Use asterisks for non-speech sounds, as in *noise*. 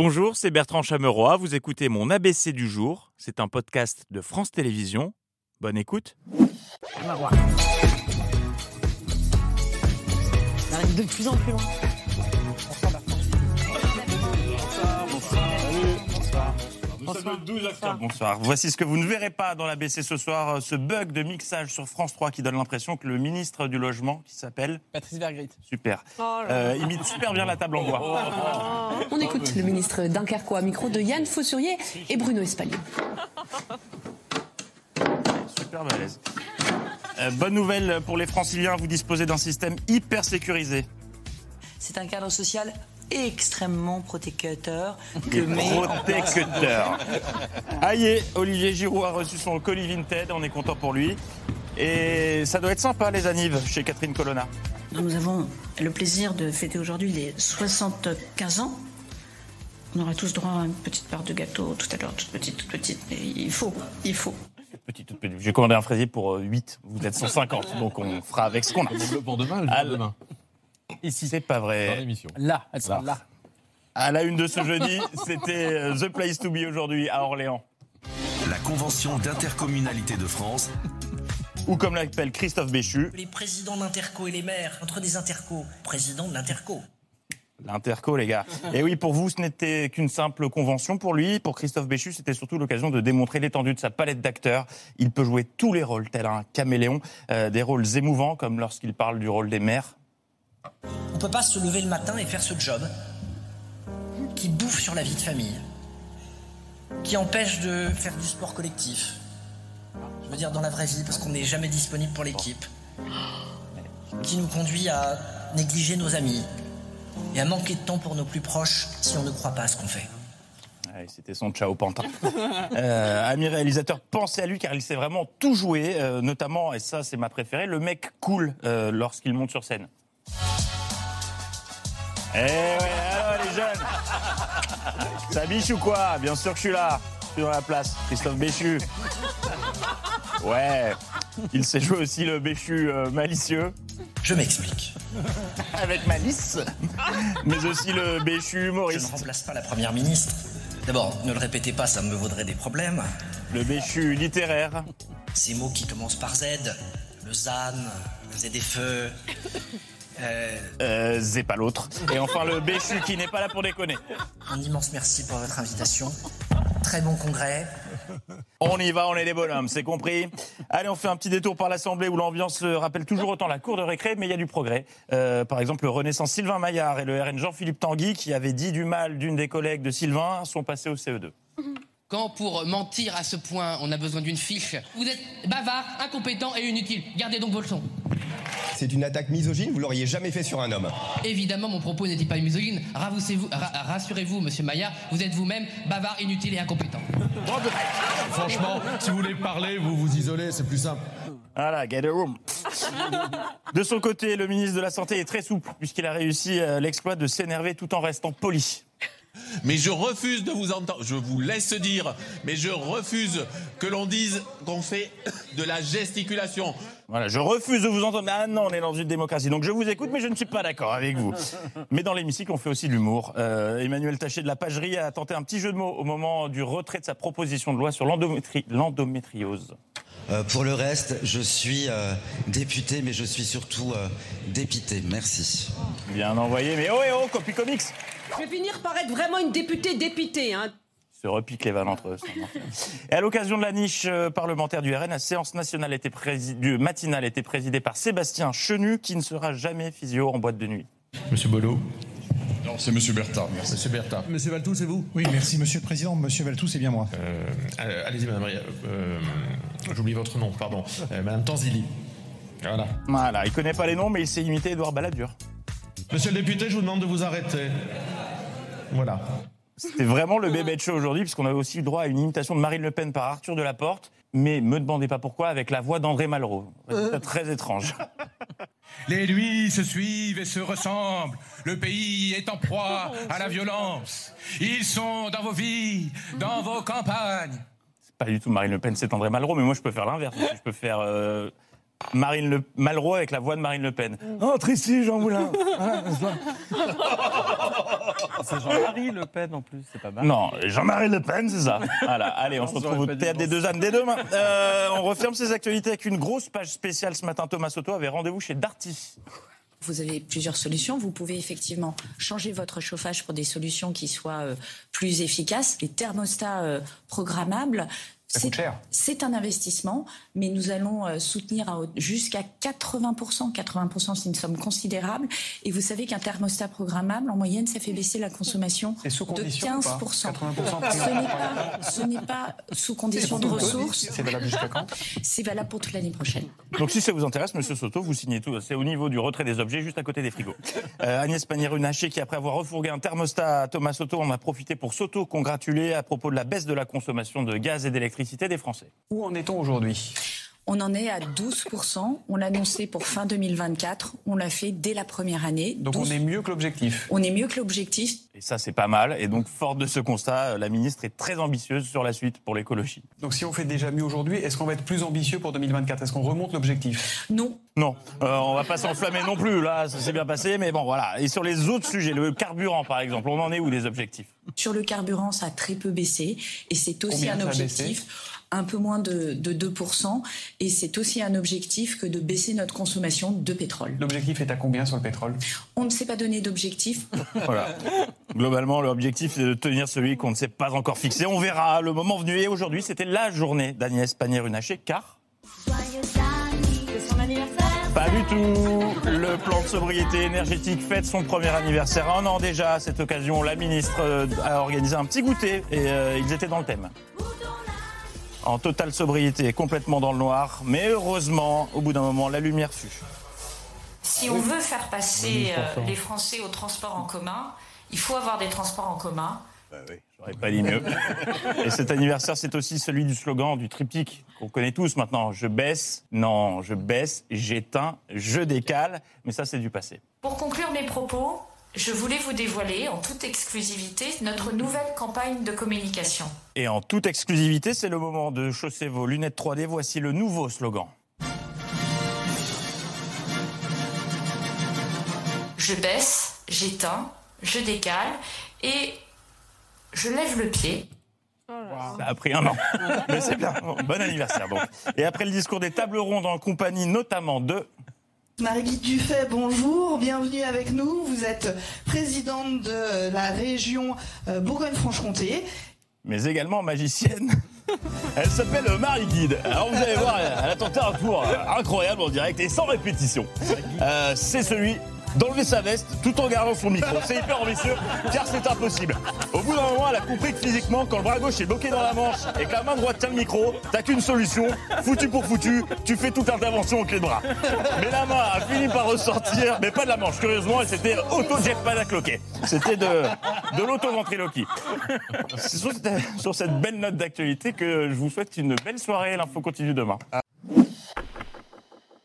Bonjour, c'est Bertrand Chameroy. Vous écoutez mon ABC du jour. C'est un podcast de France Télévisions. Bonne écoute. Le 12 octobre. Bonsoir. Voici ce que vous ne verrez pas dans l'ABC ce soir, euh, ce bug de mixage sur France 3 qui donne l'impression que le ministre du Logement, qui s'appelle Patrice Vergrit. Super, Oh euh, imite super bien la table en bois. On écoute le ministre Dunkerquois, micro de Yann Faussurier et Bruno Espalier. Super balèze. Euh, bonne nouvelle pour les franciliens, vous disposez d'un système hyper sécurisé. C'est un cadre social extrêmement protecteur que Protecteur. Aïe, Olivier Giroud a reçu son colis Vinted, on est content pour lui. Et ça doit être sympa les anives chez Catherine Colonna. Nous avons le plaisir de fêter aujourd'hui les 75 ans. On aura tous droit à une petite part de gâteau tout à l'heure, toute petite, toute petite. Mais il faut, il faut. Petit, toute petite. J'ai commandé un fraisier pour euh, 8, vous êtes 150, donc on fera avec ce qu'on a. Pour Ah, demain, Ici, c'est pas dans vrai. l'émission. Là, elle sera là. À la une de ce jeudi, *laughs* c'était euh, The Place to Be aujourd'hui à Orléans. La convention d'intercommunalité de France Ou comme l'appelle Christophe Béchu, Les présidents d'interco et les maires, entre des intercos, président de l'interco. l'interco les gars. Et oui, pour vous, ce n'était qu'une simple convention. Pour lui, pour Christophe Béchu, c'était surtout l'occasion de démontrer l'étendue de sa palette d'acteurs. Il peut jouer tous les rôles, tel un caméléon. Euh, des rôles émouvants, comme lorsqu'il parle du rôle des mères. On peut pas se lever le matin et faire ce job qui bouffe sur la vie de famille, qui empêche de faire du sport collectif. Je veux dire dans la vraie vie, parce qu'on n'est jamais disponible pour l'équipe, qui nous conduit à négliger nos amis et à manquer de temps pour nos plus proches si on ne croit pas à ce qu'on fait. C'était son ciao pantin. *laughs* Euh, ami réalisateur, pensez à lui car il sait vraiment tout jouer, euh, notamment, et ça c'est ma préférée, le mec cool euh, lorsqu'il monte sur scène. Eh ouais, alors les jeunes Ça biche ou quoi Bien sûr que je suis là, je suis dans la place, Christophe Béchu. Ouais, il sait jouer aussi le Béchu euh, malicieux, Je m'explique. *laughs* avec malice, mais aussi le Béchu Je ne humoriste, remplace pas la première ministre. D'abord, ne le répétez pas, ça me vaudrait des problèmes. le Béchu littéraire, Ces mots qui commencent par Z, le ZAN, le ZFE. Euh, Euh, c'est pas l'autre. Et enfin le Béchu qui n'est pas là pour déconner. un immense merci pour votre invitation. Très bon congrès. On y va, on est des bonhommes, c'est compris. Allez, on fait un petit détour par l'Assemblée où l'ambiance euh, rappelle toujours autant la cour de récré, mais il y a du progrès. Euh, par exemple, le Renaissance Sylvain Maillard et le RN Jean-Philippe Tanguy, qui avaient dit du mal d'une des collègues de Sylvain, sont passés au E CE2. Quand pour mentir à ce point, on a besoin d'une fiche, vous êtes bavard, incompétent et inutile. Gardez donc vos leçons. C'est une attaque misogyne, vous l'auriez jamais fait sur un homme. Évidemment, mon propos n'était pas misogyne. Rassurez-vous, monsieur Maillard, vous êtes vous-même bavard, inutile et incompétent. Franchement, si vous voulez parler, vous vous isolez, c'est plus simple. Voilà, get a room. De son côté, le ministre de la Santé est très souple, puisqu'il a réussi euh, l'exploit de s'énerver tout en restant poli. Mais je refuse de vous entendre. Je vous laisse dire, mais je refuse que l'on dise qu'on fait de la gesticulation. Voilà, je refuse de vous entendre. Mais Ah non, on est dans une démocratie. Donc je vous écoute, mais je ne suis pas d'accord avec vous. Mais dans l'hémicycle, on fait aussi de l'humour. Euh, Emmanuel Taché de la Pagerie a tenté un petit jeu de mots au moment du retrait de sa proposition de loi sur l'endométri- l'endométriose. Euh, pour le reste, je suis euh, député, mais je suis surtout euh, dépité. Merci. Bien envoyé, mais oh et oh, copie comics Je vais finir par être vraiment une députée dépitée. Hein. se repiquent les vannes entre eux. Et à l'occasion de la niche euh, parlementaire du RN, la séance nationale était matinale était présidée par Sébastien Chenu, qui ne sera jamais physio en boîte de nuit. Monsieur Bolo. Non, c'est Monsieur Bertard, merci. Monsieur Bertha. Monsieur Valtou, c'est vous? Oui, merci Monsieur le Président. Monsieur Valtou, c'est bien moi. Euh, euh, Allez-y, madame. Maria. Euh, J'oublie votre nom, pardon. Euh, madame Tanzili. Voilà. Voilà, il connaît pas les noms, mais il sait imiter Edouard Balladur. Monsieur le député, je vous demande de vous arrêter. Voilà. C'était vraiment le bébé de show aujourd'hui, puisqu'on avait aussi eu droit à une imitation de Marine Le Pen par Arthur Delaporte, mais me demandez pas pourquoi, avec la voix d'André Malraux. Résultat très étrange. *laughs* Les nuits se suivent et se ressemblent. Le pays est en proie à la violence. Ils sont dans vos vies, dans vos campagnes. Pas du tout Marine Le Pen, c'est André Malraux, mais moi je peux faire l'inverse. Je peux faire euh, Marine Le... Malraux avec la voix de Marine Le Pen. Entre ici, Jean Moulin. *laughs* C'est Jean-Marie Le Pen en plus, c'est pas mal. Non, Jean-Marie Le Pen, c'est ça. Voilà, allez, on se retrouve au théâtre des deux ânes dès demain. Euh, on referme ces actualités avec une grosse page spéciale ce matin. Thomas Soto avait rendez-vous chez Darty. Vous avez plusieurs solutions. Vous pouvez effectivement changer votre chauffage pour des solutions qui soient euh, plus efficaces. Les thermostats euh, programmables. Ça coûte cher. C'est un investissement, mais nous allons euh, soutenir jusqu'à 80%. 80%, c'est une somme considérable. Et vous savez qu'un thermostat programmable, en moyenne, ça fait baisser la consommation sous de condition ou pas 15%. 80% Ce n'est pas, ce n'est pas sous condition de ressources. C'est valable jusqu'à quand? C'est valable pour toute l'année prochaine. Donc si ça vous intéresse, Monsieur Soto, vous signez tout. C'est au niveau du retrait des objets, juste à côté des frigos. Euh, Agnès Pannier-Runacher, qui après avoir refourgué un thermostat à Thomas Soto, en a profité pour s'auto-congratuler à propos de la baisse de la consommation de gaz et d'électricité des Français. Où en est-on aujourd'hui? On en est à 12%. On l'a annoncé pour fin 2024. On l'a fait dès la première année. Donc on 12. est mieux que l'objectif. On est mieux que l'objectif. Et ça, c'est pas mal. Et donc, fort de ce constat, euh, la ministre est très ambitieuse sur la suite pour l'écologie. Donc si on fait déjà mieux aujourd'hui, est-ce qu'on va être plus ambitieux pour 2024 Est-ce qu'on remonte l'objectif? Non. Non, euh, on va pas s'enflammer non plus. Là, ça s'est bien passé, mais bon, voilà. Et sur les autres sujets, le carburant, par exemple, on en est où les objectifs? Sur le carburant, ça a très peu baissé. Et c'est aussi Combien un objectif. Un peu moins de, de 2%. Et c'est aussi un objectif que de baisser notre consommation de pétrole. L'objectif est à combien sur le pétrole? On ne s'est pas donné d'objectif. *laughs* Voilà. Globalement, l'objectif, c'est de tenir celui qu'on ne s'est pas encore fixé. On verra le moment venu. Et aujourd'hui, c'était la journée d'Agnès Pannier-Runacher, car C'est son anniversaire Pas du tout. Le plan de sobriété énergétique fête son premier anniversaire. Un an déjà. À cette occasion, la ministre euh, a organisé un petit goûter et euh, ils étaient dans le thème. En totale sobriété, complètement dans le noir. Mais heureusement, au bout d'un moment, la lumière fut. Si on veut faire passer euh, les Français au transport en commun, il faut avoir des transports en commun. J'aurais pas dit mieux. *laughs* Et cet anniversaire, c'est aussi celui du slogan du triptyque qu'on connaît tous maintenant. Je baisse, non, je baisse, j'éteins, je décale. Mais ça, c'est du passé. Pour conclure mes propos, je voulais vous dévoiler en toute exclusivité notre nouvelle campagne de communication. Et en toute exclusivité, c'est le moment de chausser vos lunettes 3D. Voici le nouveau slogan. Je baisse, j'éteins, je décale et je lève le pied. Ça a pris un an. *laughs* Mais c'est bien. Bon, bon anniversaire, donc. Et après le discours des tables rondes en compagnie notamment de Marie-Guy Dufay, bonjour, bienvenue avec nous. Vous êtes présidente de la région euh, Bourgogne-Franche-Comté. mais également magicienne. *laughs* Elle s'appelle Marie Guide. Alors vous allez voir, elle a tenté un tour incroyable en direct et sans répétition. Euh, c'est celui d'enlever sa veste tout en gardant son micro. C'est hyper ambitieux car c'est impossible. Au bout d'un moment, elle a compris que physiquement, quand le bras gauche est bloqué dans la manche et que la main droite tient le micro, t'as qu'une solution, foutu pour foutu, tu fais toute l'intervention avec les bras. Mais la main a fini par ressortir, mais pas de la manche, curieusement, et c'était auto-jet panacloqué. C'était de, de l'auto-ventriloquie. C'est sur, sur cette belle note d'actualité que je vous souhaite une belle soirée. L'info continue demain.